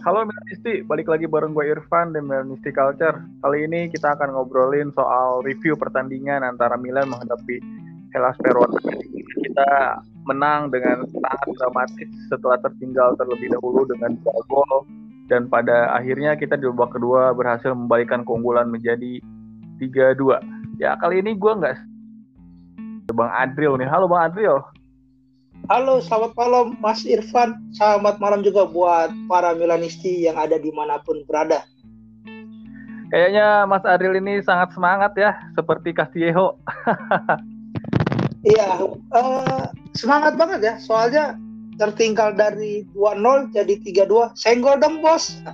Halo Melanisti, balik lagi bareng gue Irfan dan Melanisti Culture. Kali ini kita akan ngobrolin soal review pertandingan antara Milan menghadapi Hellas Verona. Kita menang dengan sangat dramatis setelah tertinggal terlebih dahulu dengan dua gol dan pada akhirnya kita di babak kedua berhasil membalikan keunggulan menjadi 3-2. Ya kali ini gue nggak Bang Adril nih. Halo Bang Adril. Halo, selamat malam Mas Irfan. Selamat malam juga buat para Milanisti yang ada di mana pun berada. Kayaknya Mas Adril ini sangat semangat ya, seperti Castillejo. Iya, uh, semangat banget ya. Soalnya tertinggal dari 2-0 jadi 3-2. Senggol dong, Bos.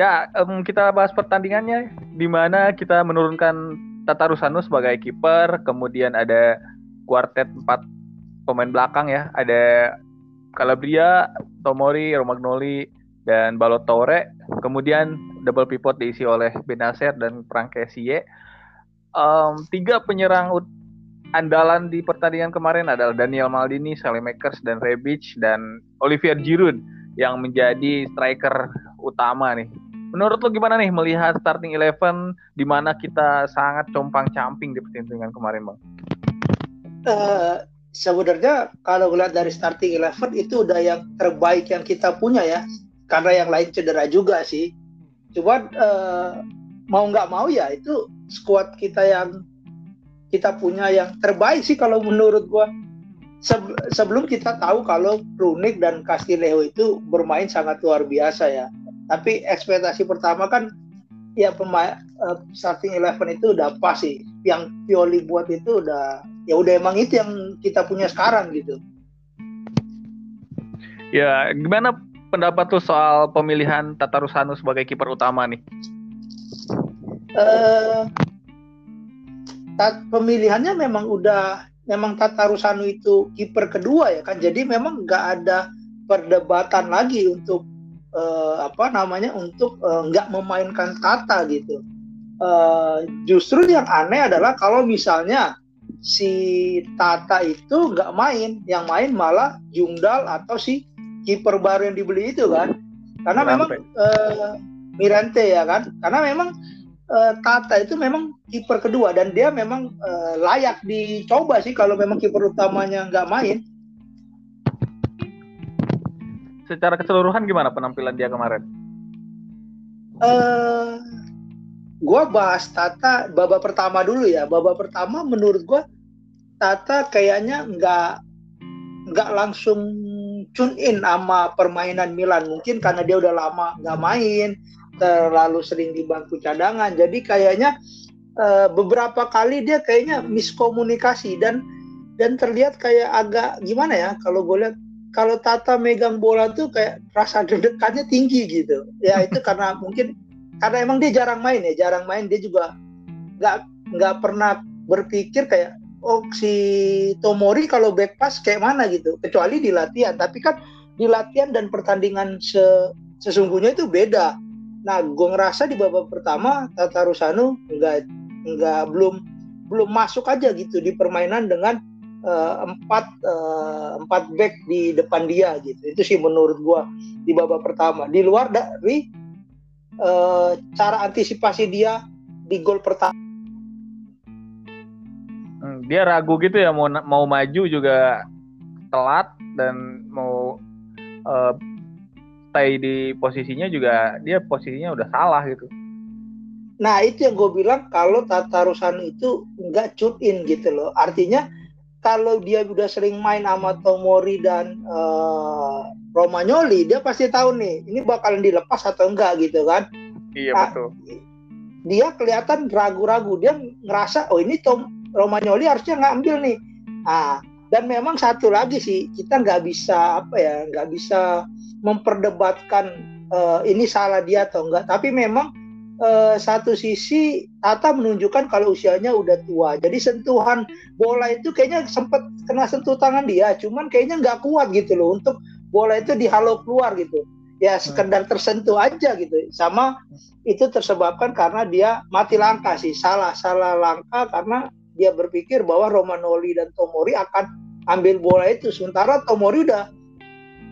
ya, um, kita bahas pertandingannya di mana kita menurunkan Tata Rusano sebagai kiper, kemudian ada kuartet empat pemain belakang ya, ada Calabria, Tomori, Romagnoli, dan Balotore. Kemudian double pivot diisi oleh Benacer dan Prankesie. Um, tiga penyerang andalan di pertandingan kemarin adalah Daniel Maldini, Makers, dan Rebic, dan Olivier Giroud yang menjadi striker utama nih Menurut lo gimana nih melihat starting eleven di mana kita sangat compang-camping di pertandingan kemarin, Bang? Uh, sebenarnya kalau lihat dari starting eleven itu udah yang terbaik yang kita punya ya. Karena yang lain cedera juga sih. Cuman uh, mau nggak mau ya itu squad kita yang kita punya yang terbaik sih kalau menurut gua. sebelum kita tahu kalau Runik dan Castillejo itu bermain sangat luar biasa ya tapi ekspektasi pertama kan ya pemain uh, starting eleven itu udah pas sih. Yang Pioli buat itu udah ya udah emang itu yang kita punya sekarang gitu. Ya gimana pendapat tuh soal pemilihan Tata Rusano sebagai kiper utama nih? Uh, pemilihannya memang udah memang Tata Rusano itu kiper kedua ya kan. Jadi memang nggak ada perdebatan lagi untuk uh, apa namanya untuk uh, nggak memainkan kata gitu. Uh, justru yang aneh adalah kalau misalnya si Tata itu nggak main, yang main malah Jungdal atau si kiper baru yang dibeli itu kan, karena Mirante. memang uh, Mirante ya kan, karena memang uh, Tata itu memang kiper kedua dan dia memang uh, layak dicoba sih kalau memang kiper utamanya nggak main secara keseluruhan gimana penampilan dia kemarin? Uh, gua bahas Tata babak pertama dulu ya. Babak pertama menurut gua Tata kayaknya nggak nggak langsung tune in sama permainan Milan. Mungkin karena dia udah lama nggak main, terlalu sering di bangku cadangan. Jadi kayaknya uh, beberapa kali dia kayaknya miskomunikasi dan dan terlihat kayak agak gimana ya kalau gue lihat kalau Tata megang bola tuh kayak rasa deg-degannya tinggi gitu. Ya itu karena mungkin karena emang dia jarang main ya, jarang main dia juga nggak nggak pernah berpikir kayak oh si Tomori kalau back pass kayak mana gitu. Kecuali di latihan, tapi kan di latihan dan pertandingan se sesungguhnya itu beda. Nah, gue ngerasa di babak pertama Tata Rusano nggak nggak belum belum masuk aja gitu di permainan dengan uh, empat uh, empat back di depan dia gitu. Itu sih menurut gua di babak pertama. Di luar dari uh, cara antisipasi dia di gol pertama. Hmm, dia ragu gitu ya mau mau maju juga telat dan mau uh, stay di posisinya juga dia posisinya udah salah gitu. Nah itu yang gue bilang kalau Tata Rusano itu nggak tune in gitu loh. Artinya kalau dia udah sering main sama Tomori dan uh, Romagnoli, dia pasti tahu nih, ini bakalan dilepas atau enggak gitu kan. Iya nah, betul. Dia kelihatan ragu-ragu, dia ngerasa oh ini Tom Romagnoli harusnya ngambil nih. Nah, dan memang satu lagi sih, kita nggak bisa apa ya, nggak bisa memperdebatkan uh, ini salah dia atau enggak. Tapi memang uh, satu sisi Tata menunjukkan kalau usianya udah tua. Jadi sentuhan bola itu kayaknya sempat kena sentuh tangan dia, cuman kayaknya nggak kuat gitu loh untuk bola itu dihalau keluar gitu. Ya sekedar tersentuh aja gitu. Sama itu tersebabkan karena dia mati langkah sih, salah salah langkah karena dia berpikir bahwa Romanoli dan Tomori akan ambil bola itu. Sementara Tomori udah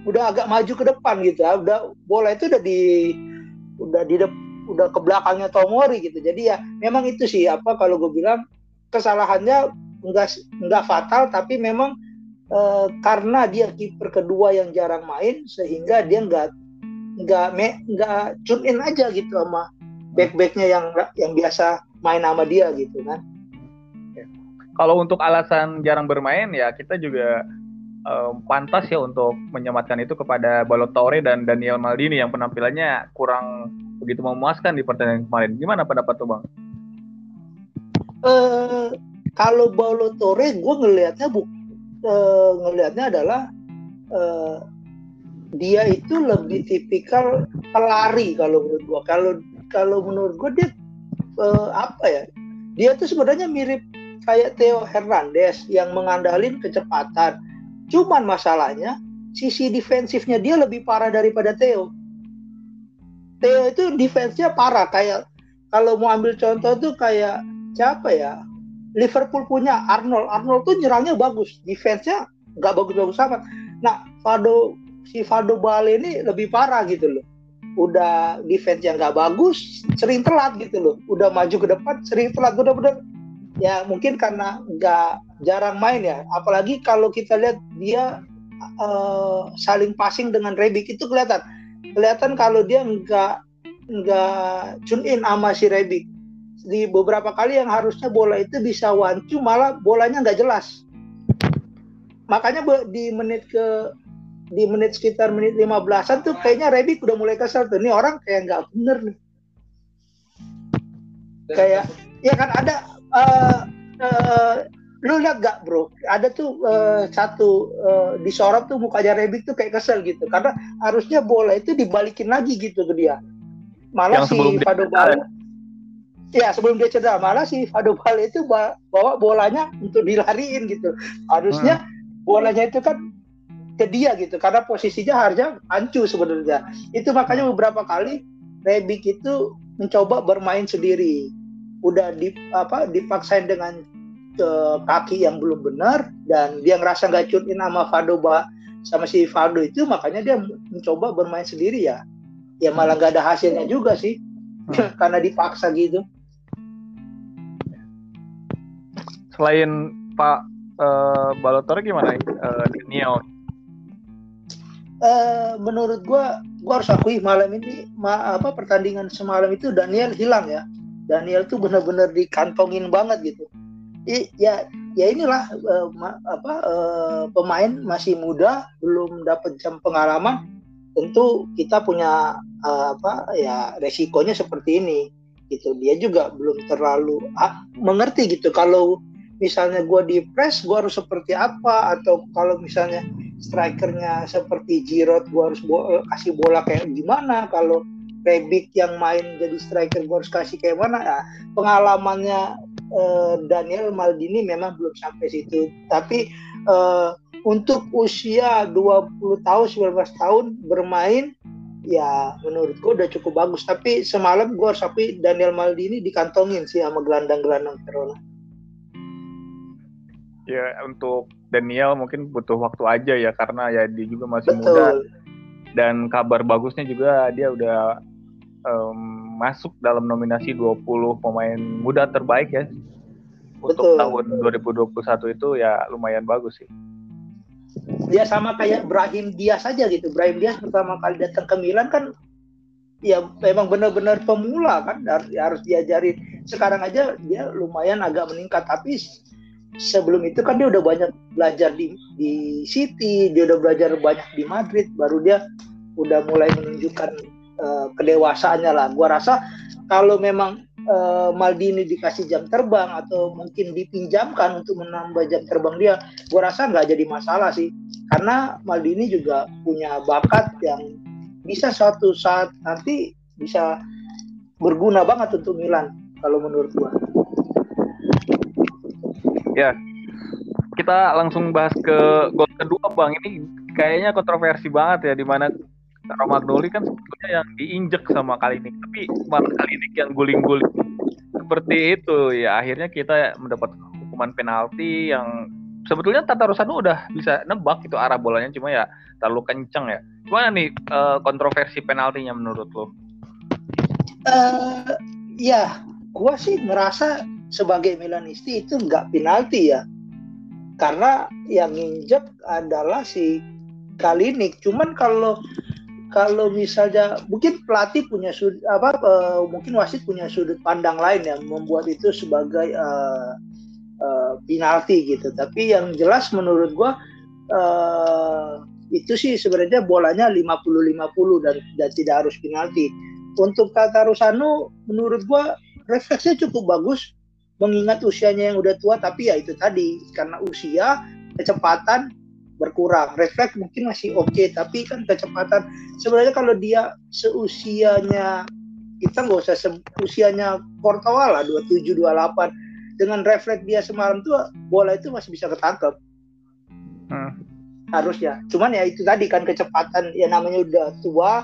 udah agak maju ke depan gitu. Udah bola itu udah di udah di de, udah ke belakangnya Tomori gitu. Jadi ya memang itu sih apa kalau gue bilang kesalahannya enggak enggak fatal tapi memang eh, karena dia kiper kedua yang jarang main sehingga dia enggak enggak me, enggak tune in aja gitu sama back-backnya yang yang biasa main sama dia gitu kan. Kalau untuk alasan jarang bermain ya kita juga um, pantas ya untuk menyematkan itu kepada Balotore dan Daniel Maldini yang penampilannya kurang begitu memuaskan di pertandingan kemarin. Gimana pendapat tuh bang? Uh, kalau Balotore gue ngelihatnya bu uh, ngelihatnya adalah uh, dia itu lebih tipikal pelari kalau menurut gue. Kalau kalau menurut gue dia uh, apa ya? Dia tuh sebenarnya mirip kayak Theo Hernandez yang mengandalkan kecepatan. Cuman masalahnya sisi defensifnya dia lebih parah daripada Theo. Theo itu defense-nya parah kayak kalau mau ambil contoh tuh kayak siapa ya? Liverpool punya Arnold. Arnold tuh nyerangnya bagus, defense-nya nggak bagus-bagus amat. Nah, Fado si Fado Bale ini lebih parah gitu loh. Udah defense yang nggak bagus, sering telat gitu loh. Udah maju ke depan, sering telat. Bener-bener ya mungkin karena nggak jarang main ya apalagi kalau kita lihat dia uh, saling passing dengan Rebic itu kelihatan kelihatan kalau dia nggak nggak tune in sama si Rebic di beberapa kali yang harusnya bola itu bisa wancu malah bolanya nggak jelas. Makanya di menit ke di menit sekitar menit 15-an tuh kayaknya Rebic udah mulai kesel tuh. Ini orang kayak nggak bener nih. Kayak ya kan ada uh, uh, lu lihat gak bro? Ada tuh uh, satu uh, disorot tuh mukanya Rebic tuh kayak kesel gitu. Karena harusnya bola itu dibalikin lagi gitu ke dia. Malah Yang si Fado Bale ya? Sebelum dia cedera malah si Fado Bale itu bawa bolanya untuk dilariin gitu. Harusnya hmm. bolanya itu kan ke dia gitu karena posisinya harusnya ancu sebenarnya. Itu makanya beberapa kali Rebic itu mencoba bermain sendiri. Udah di apa dipaksain dengan ke kaki yang belum benar dan dia ngerasa nggak tune in sama Fado sama si Fado itu makanya dia mencoba bermain sendiri ya. Ya malah nggak ada hasilnya juga sih karena dipaksa gitu. Selain Pak uh, Balotelli gimana uh, Daniel. Uh, menurut gua gua harus akui malam ini ma apa pertandingan semalam itu Daniel hilang ya. Daniel tuh benar-benar dikantongin banget gitu. I, ya ya inilah uh, ma, apa uh, pemain masih muda belum dapat jam pengalaman tentu kita punya uh, apa ya resikonya seperti ini gitu. Dia juga belum terlalu ah, mengerti gitu kalau misalnya gue di press gue harus seperti apa atau kalau misalnya strikernya seperti Giroud gue harus bo kasih bola kayak gimana kalau Rebic yang main jadi striker gue harus kasih kayak mana ya pengalamannya uh, Daniel Maldini memang belum sampai situ. Tapi uh, untuk usia 20 tahun 19 tahun bermain ya menurut gue udah cukup bagus. Tapi semalam gue harus tapi Daniel Maldini dikantongin sih sama gelandang-gelandang Verona. Ya untuk Daniel mungkin butuh waktu aja ya karena ya dia juga masih Betul. muda dan kabar bagusnya juga dia udah um, masuk dalam nominasi 20 pemain muda terbaik ya untuk Betul. tahun 2021 itu ya lumayan bagus sih. Dia sama kayak Brahim Diaz saja gitu. Brahim Diaz pertama kali datang ke Milan kan ya memang benar-benar pemula kan harus, harus diajarin. Sekarang aja dia lumayan agak meningkat tapi sebelum itu kan dia udah banyak belajar di di City, dia udah belajar banyak di Madrid, baru dia udah mulai menunjukkan uh, kedewasaannya lah. Gua rasa kalau memang uh, Maldini dikasih jam terbang atau mungkin dipinjamkan untuk menambah jam terbang dia, gua rasa nggak jadi masalah sih. Karena Maldini juga punya bakat yang bisa suatu saat nanti bisa berguna banget untuk Milan kalau menurut gua. Ya, kita langsung bahas ke gol kedua bang ini kayaknya kontroversi banget ya di mana Romagnoli kan yang diinjek sama kali ini tapi malah ini yang guling-guling seperti itu ya akhirnya kita mendapat hukuman penalti yang sebetulnya Tata Rusano udah bisa nebak itu arah bolanya cuma ya terlalu kenceng ya. Gimana nih uh, kontroversi penaltinya menurut lo? Uh, ya, gua sih ngerasa sebagai Milanisti itu nggak penalti ya. Karena yang nginjek adalah si Kalinik. Cuman kalau kalau misalnya mungkin pelatih punya sudut apa uh, mungkin wasit punya sudut pandang lain yang membuat itu sebagai uh, uh, penalti gitu. Tapi yang jelas menurut gua uh, itu sih sebenarnya bolanya 50-50 dan dan tidak harus penalti. Untuk Tata Rusano menurut gua refleksnya cukup bagus mengingat usianya yang udah tua tapi ya itu tadi karena usia kecepatan berkurang. Refleks mungkin masih oke okay, tapi kan kecepatan sebenarnya kalau dia seusianya kita nggak usah usianya Portugal lah 27 28 dengan refleks dia semalam tuh bola itu masih bisa ketangkep. Hmm. harusnya. Cuman ya itu tadi kan kecepatan ya namanya udah tua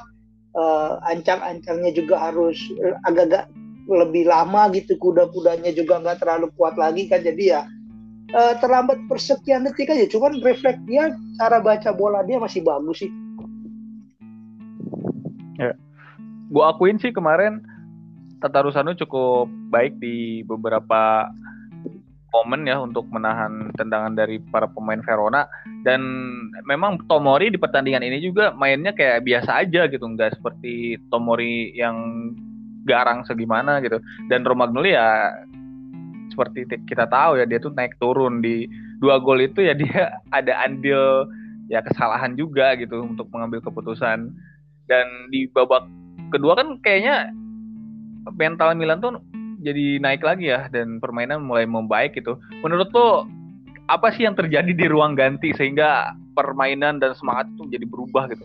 uh, ancang-ancangnya juga harus agak-agak lebih lama gitu kuda-kudanya juga nggak terlalu kuat lagi kan jadi ya uh, terlambat persekian detik aja. Cuman refleks dia cara baca bola dia masih bagus sih. Ya. Gua akuin sih kemarin Tata Rusano cukup baik di beberapa momen ya untuk menahan tendangan dari para pemain Verona. Dan memang Tomori di pertandingan ini juga mainnya kayak biasa aja gitu. Nggak seperti Tomori yang garang segimana gitu. Dan Romagnoli ya seperti kita tahu ya dia tuh naik turun di dua gol itu ya dia ada andil ya kesalahan juga gitu untuk mengambil keputusan dan di babak kedua kan kayaknya mental Milan tuh jadi naik lagi ya dan permainan mulai membaik gitu. Menurut lo apa sih yang terjadi di ruang ganti sehingga permainan dan semangat itu menjadi berubah gitu?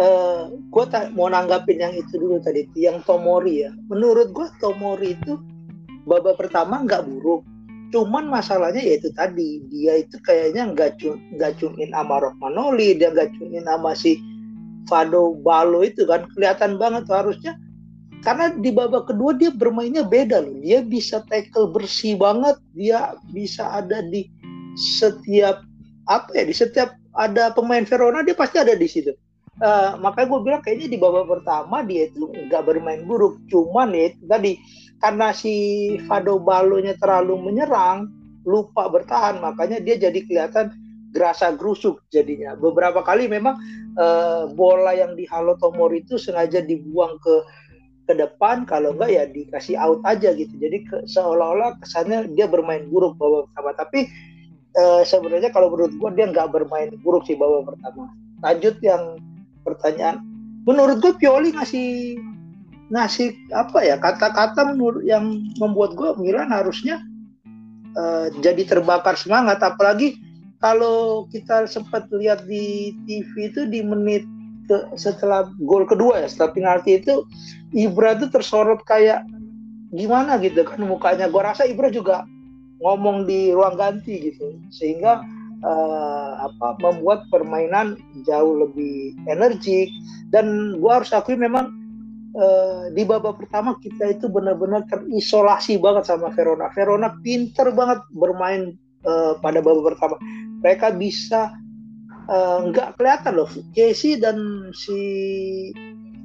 Uh, eh, gue mau nanggapin yang itu dulu tadi, yang Tomori ya. Menurut gue Tomori itu babak pertama nggak buruk, cuman masalahnya yaitu tadi dia itu kayaknya nggak nggak cunin sama Romanoli, dia nggak cunin sama si Fado Balo itu kan kelihatan banget harusnya karena di babak kedua dia bermainnya beda loh. Dia bisa tackle bersih banget, dia bisa ada di setiap apa ya, di setiap ada pemain Verona dia pasti ada di situ. Uh, makanya gue bilang kayaknya di babak pertama dia itu nggak bermain buruk, cuman ya tadi karena si Fado Balonya terlalu menyerang, lupa bertahan, makanya dia jadi kelihatan gerasa gerusuk jadinya. Beberapa kali memang uh, bola yang di Halo Tomori itu sengaja dibuang ke ke depan. Kalau enggak ya dikasih out aja gitu. Jadi seolah-olah kesannya dia bermain buruk babak pertama. Tapi e, sebenarnya kalau menurut gua dia nggak bermain buruk sih babak pertama. Lanjut yang pertanyaan. Menurut gua Pioli ngasih ngasih apa ya kata-kata yang membuat gua Milan harusnya e, jadi terbakar semangat. Apalagi kalau kita sempat lihat di TV itu di menit ke, setelah gol kedua ya setelah penalti itu Ibra tuh tersorot kayak gimana gitu kan mukanya. Gue rasa Ibra juga ngomong di ruang ganti gitu sehingga uh, apa membuat permainan jauh lebih energik. Dan gue harus akui memang uh, di babak pertama kita itu benar-benar terisolasi banget sama Verona. Verona pinter banget bermain uh, pada babak pertama. Mereka bisa Eh, nggak uh, kelihatan loh Casey dan si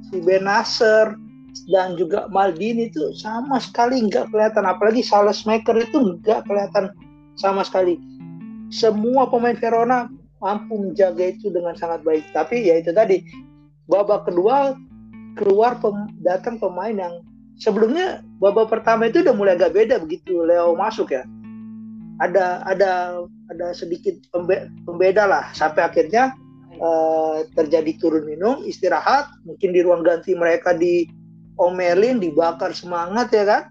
si Ben Nasser dan juga Maldini itu sama sekali nggak kelihatan. Apalagi Sales Maker itu nggak kelihatan sama sekali. Semua pemain Verona mampu menjaga itu dengan sangat baik. Tapi ya itu tadi babak kedua keluar pem, datang pemain yang sebelumnya babak pertama itu udah mulai agak beda begitu Leo masuk ya. Ada ada ada sedikit pembe pembeda lah sampai akhirnya uh, terjadi turun minum istirahat mungkin di ruang ganti mereka di omelin dibakar semangat ya kan?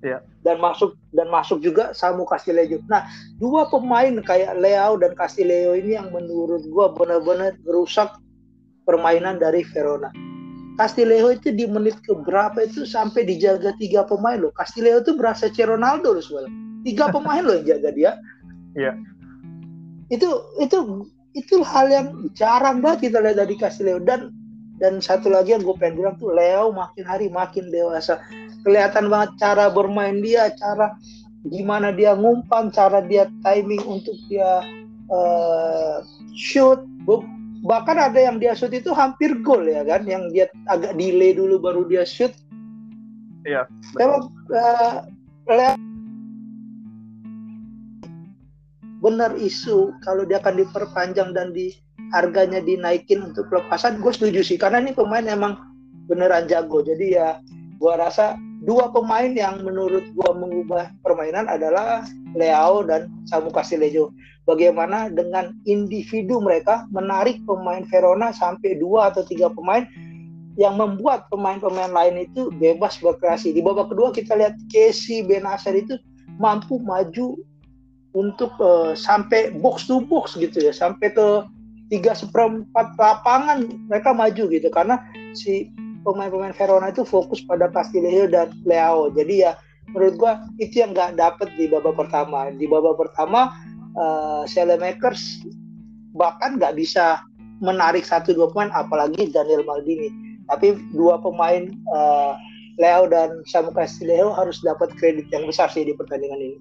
Ya. dan masuk dan masuk juga Samu Castillejo nah dua pemain kayak Leo dan Castillejo ini yang menurut gua benar-benar merusak permainan dari Verona Castillejo itu di menit ke berapa itu sampai dijaga tiga pemain loh. Castillejo itu berasa Ronaldo loh sebenarnya tiga pemain loh yang jaga dia. Iya. Itu itu itu hal yang jarang banget kita lihat dari Castileo. Dan dan satu lagi yang gue pengen bilang tuh Leo makin hari makin dewasa. Kelihatan banget cara bermain dia cara gimana dia ngumpan, cara dia timing untuk dia uh, shoot. Bahkan ada yang dia shoot itu hampir gol ya kan, yang dia agak delay dulu baru dia shoot. Iya. Memang uh, benar isu kalau dia akan diperpanjang dan di harganya dinaikin untuk pelepasan gue setuju sih karena ini pemain emang beneran jago jadi ya gue rasa dua pemain yang menurut gue mengubah permainan adalah Leao dan Samu Castillejo. Bagaimana dengan individu mereka menarik pemain Verona sampai dua atau tiga pemain yang membuat pemain-pemain lain itu bebas berkreasi? Di babak kedua kita lihat Casey Benacer itu mampu maju untuk uh, sampai box to box gitu ya sampai ke tiga seperempat lapangan mereka maju gitu. Karena si pemain-pemain Verona itu fokus pada Castillejo dan Leao. Jadi ya menurut gua itu yang nggak dapet di babak pertama di babak pertama uh, Selemakers bahkan nggak bisa menarik satu dua pemain apalagi Daniel Maldini tapi dua pemain uh, Leo dan Samu Castillejo harus dapat kredit yang besar sih di pertandingan ini.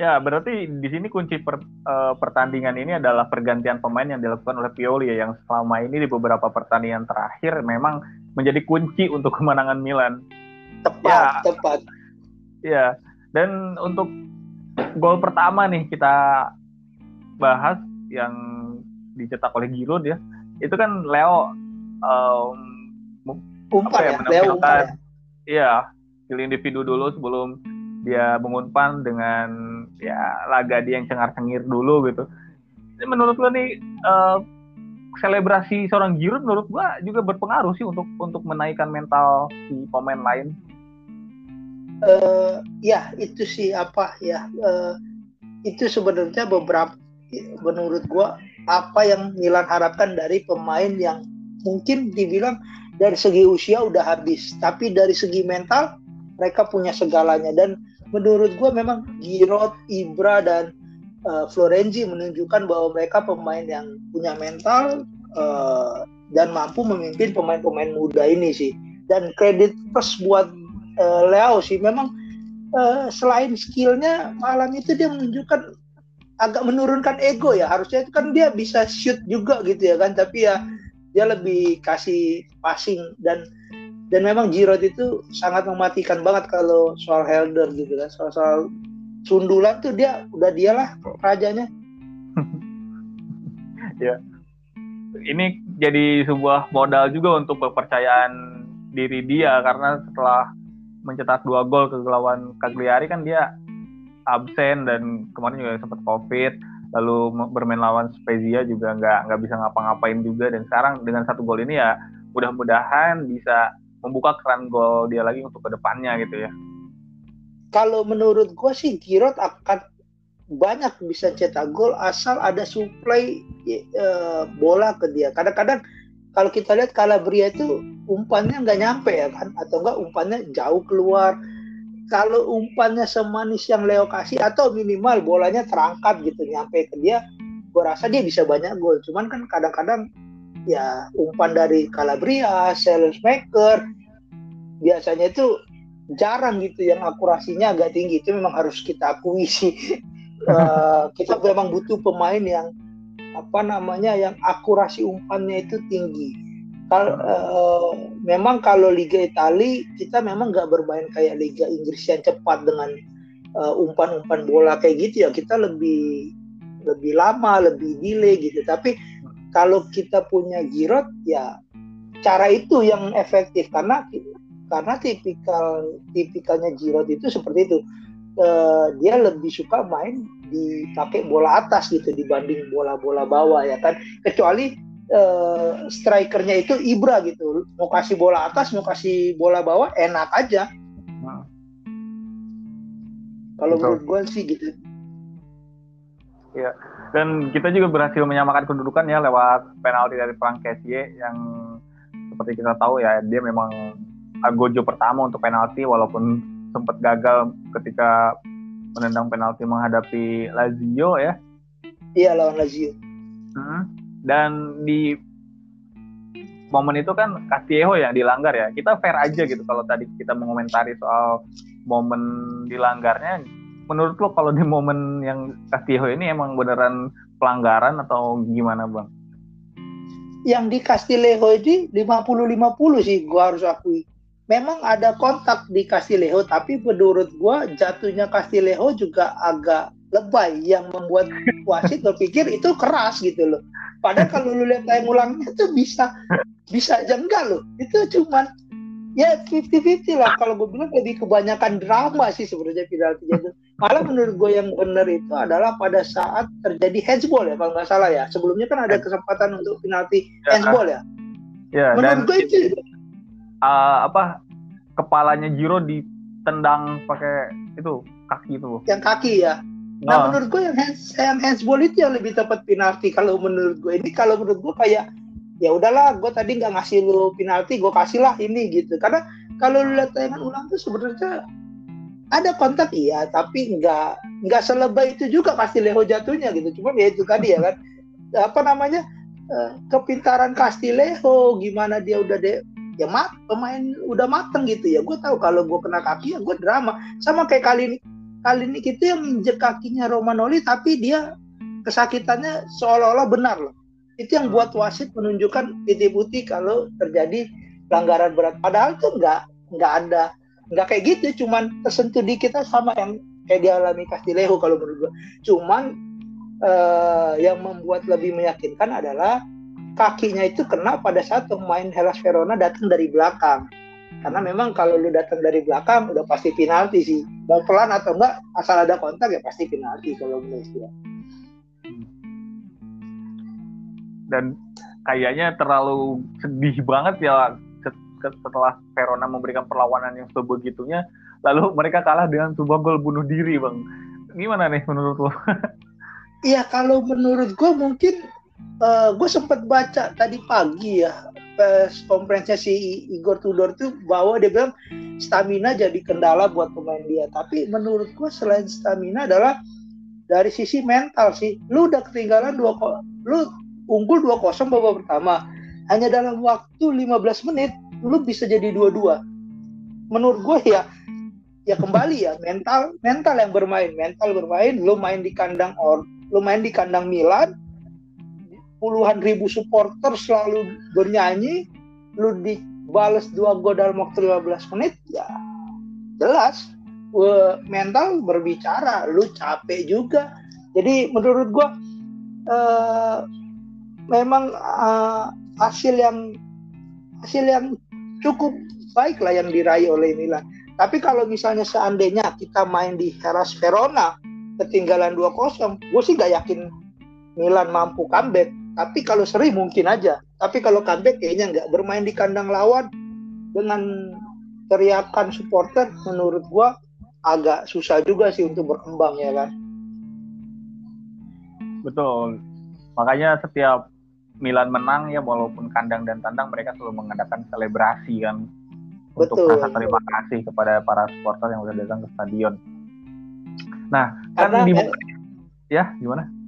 Ya, berarti di sini kunci per, uh, pertandingan ini adalah pergantian pemain yang dilakukan oleh Pioli ya, yang selama ini di beberapa pertandingan terakhir memang menjadi kunci untuk kemenangan Milan. Tepat, ya, tepat. Ya, dan untuk gol pertama nih kita bahas yang dicetak oleh Giroud ya, itu kan Leo um, umpan ya, ya Leo umpan. Ya. Iya, pilih individu dulu sebelum dia mengunpan dengan ya laga dia yang cengar-cengir dulu gitu. Ini menurut lo nih uh, selebrasi seorang Giroud menurut gua juga berpengaruh sih untuk untuk menaikkan mental si pemain lain. Uh, ya itu sih apa ya uh, itu sebenarnya beberapa menurut gua apa yang Milan harapkan dari pemain yang mungkin dibilang dari segi usia udah habis tapi dari segi mental mereka punya segalanya dan menurut gue memang Giroud, Ibra dan uh, Florenzi menunjukkan bahwa mereka pemain yang punya mental uh, dan mampu memimpin pemain-pemain muda ini sih. Dan kredit plus buat uh, Leo sih memang uh, selain skillnya malam itu dia menunjukkan agak menurunkan ego ya. Harusnya itu kan dia bisa shoot juga gitu ya kan tapi ya dia lebih kasih passing dan dan memang Giroud itu sangat mematikan banget kalau soal Helder gitu kan soal soal sundulan tuh dia udah dialah rajanya. Ya. Ini jadi sebuah modal juga untuk kepercayaan diri dia karena setelah mencetak dua gol ke lawan Cagliari kan dia absen dan kemarin juga sempat covid lalu bermain lawan Spezia juga nggak nggak bisa ngapa-ngapain juga dan sekarang dengan satu gol ini ya mudah-mudahan bisa membuka keran gol dia lagi untuk ke depannya gitu ya. Kalau menurut gue sih Giroud akan banyak bisa cetak gol asal ada suplai e, bola ke dia. Kadang-kadang kalau kita lihat Calabria itu umpannya nggak nyampe ya kan, atau enggak umpannya jauh keluar. Kalau umpannya semanis yang Leo kasih atau minimal bolanya terangkat gitu nyampe ke dia, gue rasa dia bisa banyak gol. Cuman kan kadang-kadang ya umpan dari Calabria, Maker biasanya itu jarang gitu yang akurasinya agak tinggi itu memang harus kita akui sih uh, kita memang butuh pemain yang apa namanya yang akurasi umpannya itu tinggi. Kalau uh, memang kalau Liga Italia kita memang nggak bermain kayak Liga Inggris yang cepat dengan uh, umpan-umpan bola kayak gitu ya. Kita lebih lebih lama lebih delay gitu. Tapi kalau kita punya Giroud ya cara itu yang efektif. Karena karena tipikal tipikalnya Giroud itu seperti itu uh, dia lebih suka main dipakai bola atas gitu dibanding bola-bola bawah ya kan? Kecuali uh, strikernya itu Ibra gitu. Mau kasih bola atas mau kasih bola bawah enak aja. Nah. kalau menurut gue sih gitu. Ya dan kita juga berhasil menyamakan kedudukan ya lewat penalti dari Frank Kessie yang seperti kita tahu ya dia memang agojo pertama untuk penalti walaupun sempat gagal ketika menendang penalti menghadapi Lazio ya. Iya lawan Lazio. Hmm. Dan di momen itu kan Castillejo yang dilanggar ya. Kita fair aja gitu kalau tadi kita mengomentari soal momen dilanggarnya menurut lo kalau di momen yang Castillo ini emang beneran pelanggaran atau gimana bang? Yang di Castillejo ini 50-50 sih gua harus akui. Memang ada kontak di Castillejo tapi menurut gua jatuhnya Castillejo juga agak lebay yang membuat wasit berpikir itu keras gitu loh. Padahal kalau lu lihat tayang ulangnya itu bisa bisa aja enggak loh. Itu cuman ya 50-50 lah. Kalau gue bilang lebih kebanyakan drama sih sebenarnya penalti itu. Malah menurut gue yang benar itu adalah pada saat terjadi handsball ya kalau nggak salah ya. Sebelumnya kan ada kesempatan untuk penalti ya, handsball ya. Ya menurut gue itu uh, apa kepalanya Jiro ditendang pakai itu kaki itu. Yang kaki ya? Nah oh. menurut gue yang hands, yang handsball itu yang lebih tepat penalti. Kalau menurut gue ini kalau menurut gue kayak ya udahlah gue tadi nggak ngasih lu penalti gue kasih lah ini gitu. Karena kalau lu lihat tayangan ulang tuh sebenarnya ada kontak iya tapi nggak nggak selebay itu juga pasti Leho jatuhnya gitu. Cuman ya itu tadi ya kan. Apa namanya? Eh, kepintaran Castileho gimana dia udah deh ya mat pemain udah mateng gitu ya. Gue tahu kalau gue kena kaki ya gue drama. Sama kayak kali ini kali ini kita yang injek kakinya Romanoli tapi dia kesakitannya seolah-olah benar loh. Itu yang buat wasit menunjukkan titik putih kalau terjadi pelanggaran berat. Padahal tuh nggak nggak ada nggak kayak gitu. Cuman tersentuh di kita sama yang kayak dialami Castilejo kalau menurut gua. Cuman uh, yang membuat lebih meyakinkan adalah kakinya itu kena pada saat pemain Hellas Verona datang dari belakang. Karena memang kalau lu datang dari belakang udah pasti penalti sih. Mau pelan atau enggak asal ada kontak ya pasti penalti kalau menurut gua. Dan kayaknya terlalu sedih banget ya setelah Verona memberikan perlawanan yang sebegitunya lalu mereka kalah dengan sebuah gol bunuh diri bang. Gimana nih menurut lo? Iya kalau menurut gue mungkin uh, gue sempat baca tadi pagi ya pas konferensinya si Igor Tudor tuh bahwa dia bilang stamina jadi kendala buat pemain dia. Tapi menurut gue selain stamina adalah dari sisi mental sih. Lu udah ketinggalan dua lu unggul 2-0 babak pertama. Hanya dalam waktu 15 menit lu bisa jadi dua-dua menurut gue ya ya kembali ya mental mental yang bermain. Mental bermain lu main di kandang or lu main di kandang Milan puluhan ribu supporter selalu bernyanyi lu dibales dua gol dalam waktu 15 menit ya jelas mental berbicara lu capek juga jadi menurut gua uh, memang uh, hasil yang hasil yang cukup baik lah yang diraih oleh Milan. Tapi kalau misalnya seandainya kita main di Hellas Verona ketinggalan 2-0, gue sih gak yakin Milan mampu comeback. Tapi kalau seri mungkin aja. Tapi kalau comeback kayaknya nggak bermain di kandang lawan dengan teriakan supporter menurut gue agak susah juga sih untuk berkembang ya kan. Betul. Makanya setiap Milan menang ya walaupun kandang dan tandang mereka selalu mengadakan selebrasi kan Betul. untuk rasa terima kasih kepada para supporter yang sudah datang ke stadion. Nah, kan karena kan di ya gimana?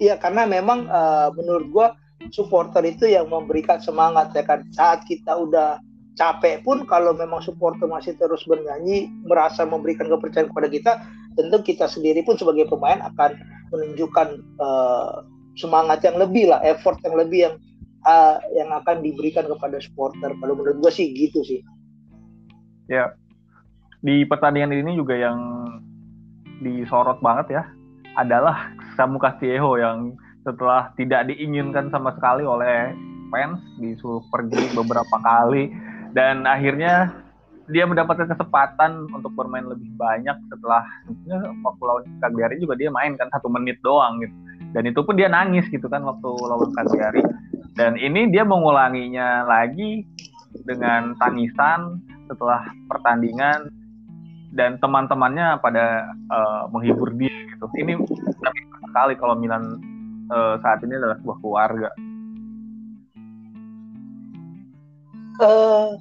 Iya, karena memang uh, menurut gua supporter itu yang memberikan semangat ya kan saat kita udah capek pun kalau memang supporter masih terus bernyanyi merasa memberikan kepercayaan kepada kita tentu kita sendiri pun sebagai pemain akan menunjukkan uh, semangat yang lebih lah, effort yang lebih yang uh, yang akan diberikan kepada supporter. Kalau menurut gue sih gitu sih. Ya, di pertandingan ini juga yang disorot banget ya adalah Samu Castillejo yang setelah tidak diinginkan sama sekali oleh fans disuruh pergi beberapa kali. Dan akhirnya dia mendapatkan kesempatan untuk bermain lebih banyak setelah waktu lawan Cagliari juga dia main kan satu menit doang gitu. Dan itu pun dia nangis gitu kan waktu lawan Cagliari. Dan ini dia mengulanginya lagi dengan tangisan setelah pertandingan. Dan teman-temannya pada uh, menghibur dia gitu. Ini sekali kalau Milan uh, saat ini adalah sebuah keluarga. Uh,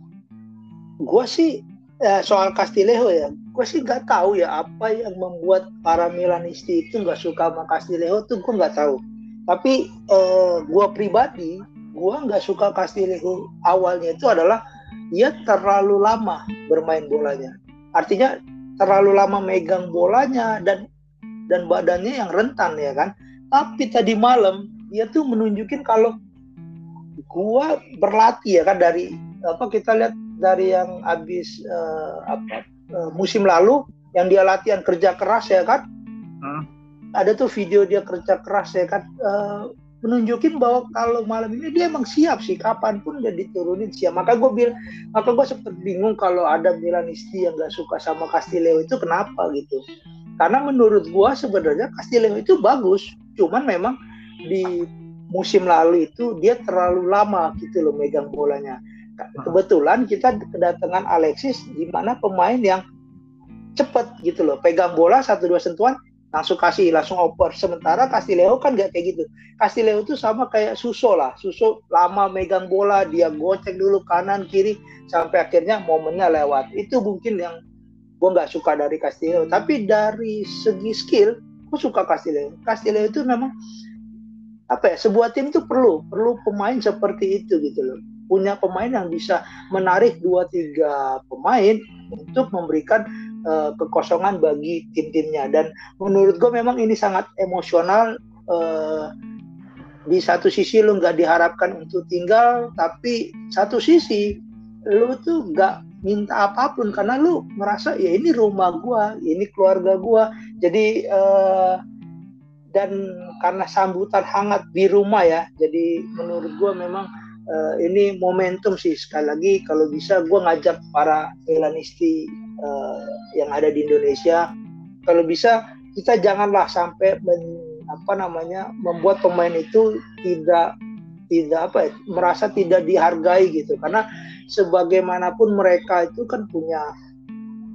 gue sih ya, soal Castillejo ya gue sih nggak tahu ya apa yang membuat para Milanisti itu nggak suka sama Castillejo tuh gue nggak tahu. Tapi eh, gue pribadi gue nggak suka Castillejo awalnya itu adalah dia terlalu lama bermain bolanya. Artinya terlalu lama megang bolanya dan dan badannya yang rentan ya kan. Tapi tadi malam dia tuh menunjukin kalau gua berlatih ya kan dari apa kita lihat dari yang habis uh, apa uh, musim lalu yang dia latihan kerja keras ya kan. Hmm. Ada tuh video dia kerja keras ya kan uh, menunjukin bahwa kalau malam ini dia emang siap sih kapan pun dia diturunin siap maka gue bilang maka gue sempet bingung kalau ada Milanisti yang gak suka sama Castileo itu kenapa gitu karena menurut gue sebenarnya Castileo itu bagus. Cuman memang di musim lalu itu dia terlalu lama gitu loh megang bolanya. Kebetulan kita kedatangan Alexis di mana pemain yang cepet gitu loh. Pegang bola satu dua sentuhan langsung kasih langsung oper. Sementara Castileo kan gak kayak gitu. Castileo itu sama kayak Suso lah. Suso lama megang bola dia gocek dulu kanan kiri sampai akhirnya momennya lewat. Itu mungkin yang gue nggak suka dari Castileo tapi dari segi skill gue suka Castileo Castileo itu memang apa ya sebuah tim itu perlu perlu pemain seperti itu gitu loh. Punya pemain yang bisa menarik dua tiga pemain untuk memberikan uh, kekosongan bagi tim-timnya. Dan menurut gue memang ini sangat emosional uh, di satu sisi lu nggak diharapkan untuk tinggal tapi satu sisi lu tuh nggak minta apa pun karena lu merasa ya ini rumah gua ini keluarga gua. Jadi uh, dan karena sambutan hangat di rumah ya jadi menurut gua memang uh, ini momentum sih. Sekali lagi kalau bisa gua ngajak para Milanisti uh, yang ada di Indonesia kalau bisa kita janganlah sampai men, apa namanya membuat pemain itu tidak tidak apa merasa tidak dihargai gitu. Karena sebagaimanapun mereka itu kan punya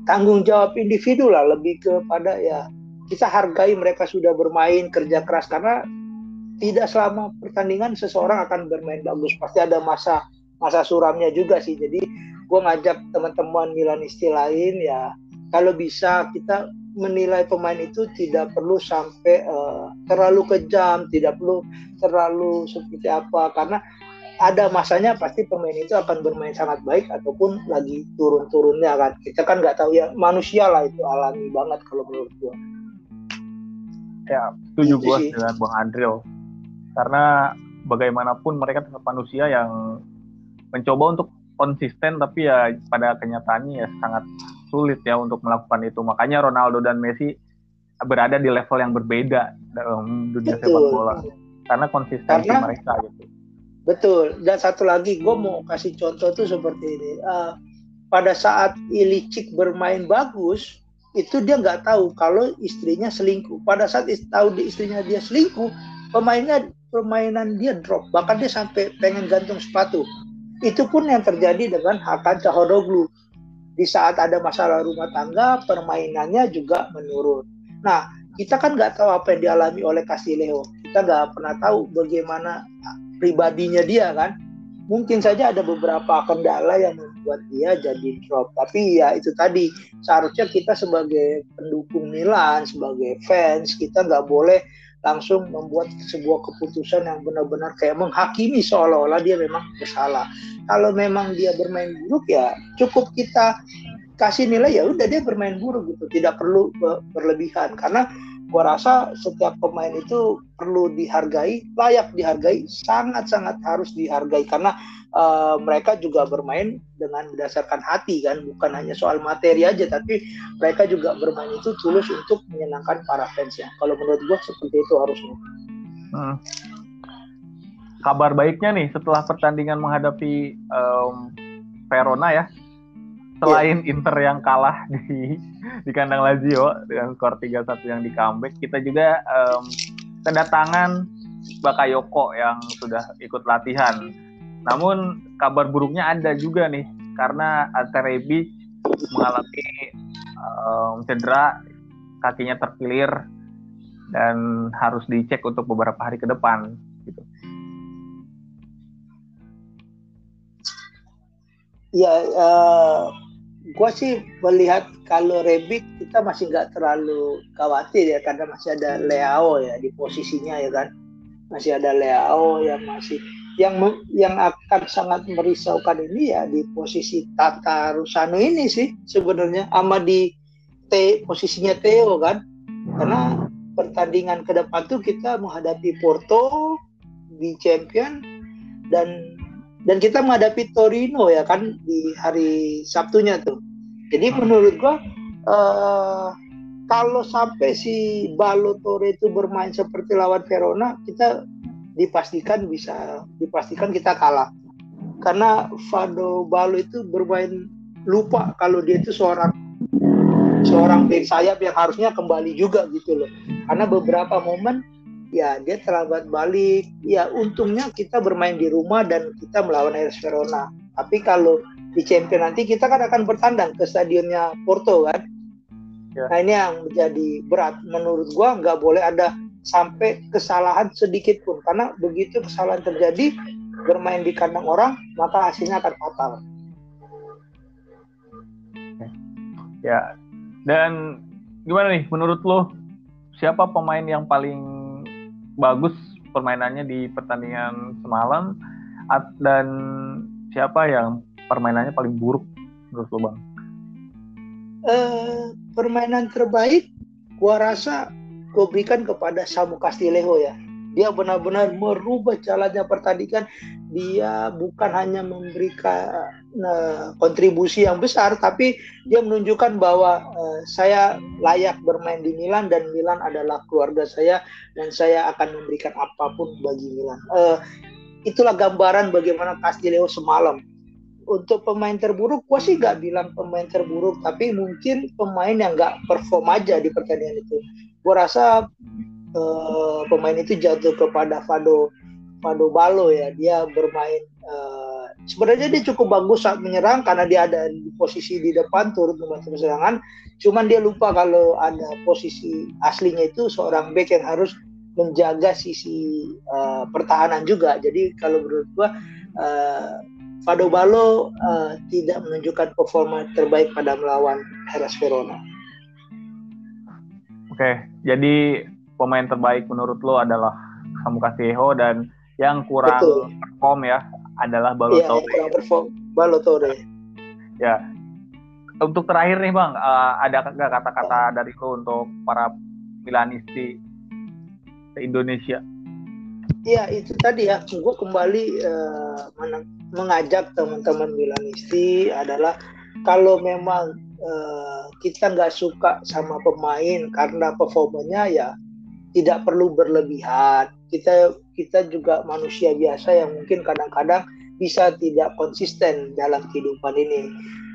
tanggung jawab individu lah lebih kepada ya kita hargai mereka sudah bermain kerja keras. Karena tidak selama pertandingan seseorang akan bermain bagus. Pasti ada masa masa suramnya juga sih. Jadi gue ngajak teman-teman Milanisti lain ya kalau bisa kita menilai pemain itu tidak perlu sampai uh, terlalu kejam, tidak perlu terlalu seperti apa karena ada masanya pasti pemain itu akan bermain sangat baik ataupun lagi turun-turunnya kan. Kita kan nggak tahu ya manusia lah itu alami banget kalau menurut gua. Ya, setuju gua dengan Bang Andril. Karena bagaimanapun mereka tetap manusia yang mencoba untuk konsisten tapi ya pada kenyataannya ya sangat sulit ya untuk melakukan itu. Makanya Ronaldo dan Messi berada di level yang berbeda dalam dunia sepak bola karena konsistensi karena, mereka gitu. Betul. Dan satu lagi gue mau kasih contoh tuh seperti ini. Uh, pada saat Ilicic bermain bagus, itu dia nggak tahu kalau istrinya selingkuh. Pada saat tahu di istrinya dia selingkuh, pemainnya permainan dia drop. Bahkan dia sampai pengen gantung sepatu. Itu pun yang terjadi dengan Hakan Cahodoglu. Di saat ada masalah rumah tangga, permainannya juga menurun. Nah, kita kan nggak tahu apa yang dialami oleh Castileo. Kita nggak pernah tahu bagaimana pribadinya dia kan. Mungkin saja ada beberapa kendala yang membuat dia jadi drop. Tapi ya itu tadi, seharusnya kita sebagai pendukung Milan, sebagai fans, kita nggak boleh langsung membuat sebuah keputusan yang benar-benar kayak menghakimi seolah-olah dia memang bersalah. Kalau memang dia bermain buruk ya cukup kita kasih nilai ya udah dia bermain buruk gitu, tidak perlu berlebihan. Karena gua rasa setiap pemain itu perlu dihargai, layak dihargai, sangat-sangat harus dihargai. Karena uh, mereka juga bermain dengan berdasarkan hati kan bukan hanya soal materi aja tapi mereka juga bermain itu tulus untuk menyenangkan para fansnya kalau menurut gua seperti itu harusnya hmm. kabar baiknya nih setelah pertandingan menghadapi um, Verona ya selain yeah. Inter yang kalah di di kandang Lazio dengan skor 3-1 yang di comeback kita juga um, kedatangan Bakayoko yang sudah ikut latihan namun kabar buruknya ada juga nih karena Alterebi mengalami um, cedera, kakinya terkilir dan harus dicek untuk beberapa hari ke depan. Gitu. Ya, uh, gue sih melihat kalau Rebic kita masih nggak terlalu khawatir ya karena masih ada Leao ya di posisinya ya kan, masih ada Leao yang masih yang yang akan sangat merisaukan ini ya di posisi Tata Rusano ini sih sebenarnya sama di T posisinya Theo kan karena pertandingan ke depan tuh kita menghadapi Porto di Champion dan dan kita menghadapi Torino ya kan di hari Sabtunya tuh. Jadi menurut gua uh, kalau sampai si Balotore itu bermain seperti lawan Verona, kita dipastikan bisa dipastikan kita kalah. Karena Fado Balo itu bermain lupa kalau dia itu seorang seorang back sayap yang harusnya kembali juga gitu loh. Karena beberapa momen ya dia terlambat balik. Ya untungnya kita bermain di rumah dan kita melawan AS Verona. Tapi kalau di Champion nanti kita kan akan bertandang ke stadionnya Porto kan Ya. Nah ini yang menjadi berat menurut gua nggak boleh ada sampai kesalahan sedikit pun karena begitu kesalahan terjadi bermain di kandang orang maka hasilnya akan fatal. Ya dan gimana nih menurut lo siapa pemain yang paling bagus permainannya di pertandingan semalam dan siapa yang permainannya paling buruk menurut lo bang? Uh, permainan terbaik gua rasa gua berikan kepada Samu Castillejo ya. Dia benar-benar merubah jalannya pertandingan. Dia bukan hanya memberikan uh, kontribusi yang besar, tapi dia menunjukkan bahwa uh, saya layak bermain di Milan dan Milan adalah keluarga saya dan saya akan memberikan apa pun bagi Milan. Uh, itulah gambaran bagaimana Castillejo semalam untuk pemain terburuk, gue sih gak bilang pemain terburuk, tapi mungkin pemain yang gak perform aja di pertandingan itu. Gue rasa uh, pemain itu jatuh kepada Fado Fado Balo ya. Dia bermain uh, sebenarnya dia cukup bagus saat menyerang karena dia ada di posisi di depan turut membantu serangan. Cuman dia lupa kalau ada posisi aslinya itu seorang back yang harus menjaga sisi uh, pertahanan juga. Jadi kalau menurut gue uh, Fado Balo uh, tidak menunjukkan performa terbaik pada melawan Hellas Verona. Oke, jadi pemain terbaik menurut lo adalah Samu Kasieho dan yang kurang Betul. perform ya adalah Balotore. Iya, yang kurang perform Balotore. Ya. Untuk terakhir nih Bang, uh, ada nggak kata-kata dari lo untuk para Milanisti Indonesia? Iya itu tadi ya, gue kembali uh, mengajak teman-teman Milanisti adalah kalau memang uh, kita nggak suka sama pemain karena performanya ya tidak perlu berlebihan. Kita kita juga manusia biasa yang mungkin kadang-kadang bisa tidak konsisten dalam kehidupan ini.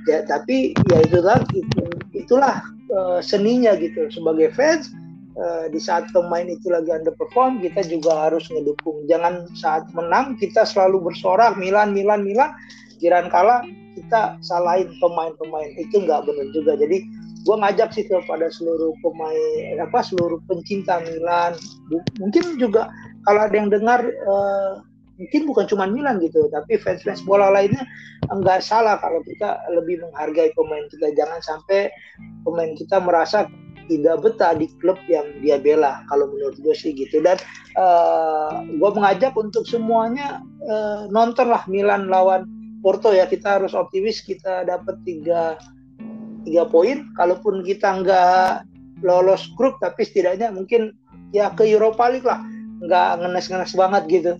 Ya tapi ya itulah itu, itulah uh, seninya gitu sebagai fans Eh, di saat pemain itu lagi underperform kita juga harus ngedukung jangan saat menang kita selalu bersorak Milan Milan Milan jiran kalah kita salahin pemain-pemain. Itu nggak benar juga. Jadi gue ngajak sih kepada seluruh pemain apa seluruh pencinta Milan. Mungkin juga kalau ada yang dengar uh, mungkin bukan cuma Milan gitu tapi fans-fans bola lainnya enggak salah kalau kita lebih menghargai pemain kita. Jangan sampai pemain kita merasa tidak betah di klub yang dia bela kalau menurut gue sih gitu. Dan uh, eh, gue mengajak untuk semuanya uh, nonton lah Milan lawan Porto ya kita harus optimis kita dapat tiga tiga poin kalaupun kita nggak lolos grup tapi setidaknya mungkin ya ke Europa League lah nggak ngenes-ngenes banget gitu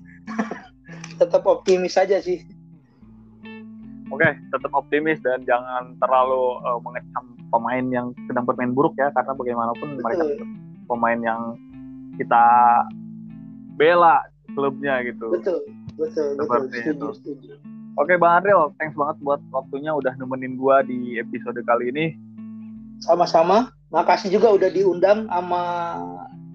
tetap optimis saja sih Oke, okay, tetap optimis dan jangan terlalu uh, mengecam pemain yang sedang bermain buruk ya, karena bagaimanapun betul. mereka pemain yang kita bela klubnya gitu. Betul, betul, Seperti betul. Itu. Oke, Bang Ariel, thanks banget buat waktunya udah nemenin gua di episode kali ini. Sama-sama. Makasih juga udah diundang sama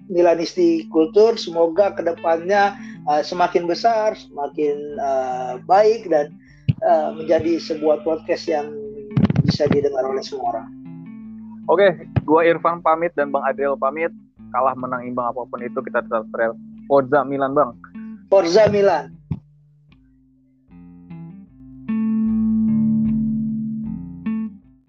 Milanisti Kultur. Semoga ke depannya uh, semakin besar, semakin uh, baik dan uh, menjadi sebuah podcast yang bisa didengar oleh semua orang. Oke, gua Irfan pamit dan Bang Adriel pamit. Kalah menang imbang apa pun itu kita tetap Forza Milan, Bang. Forza Milan.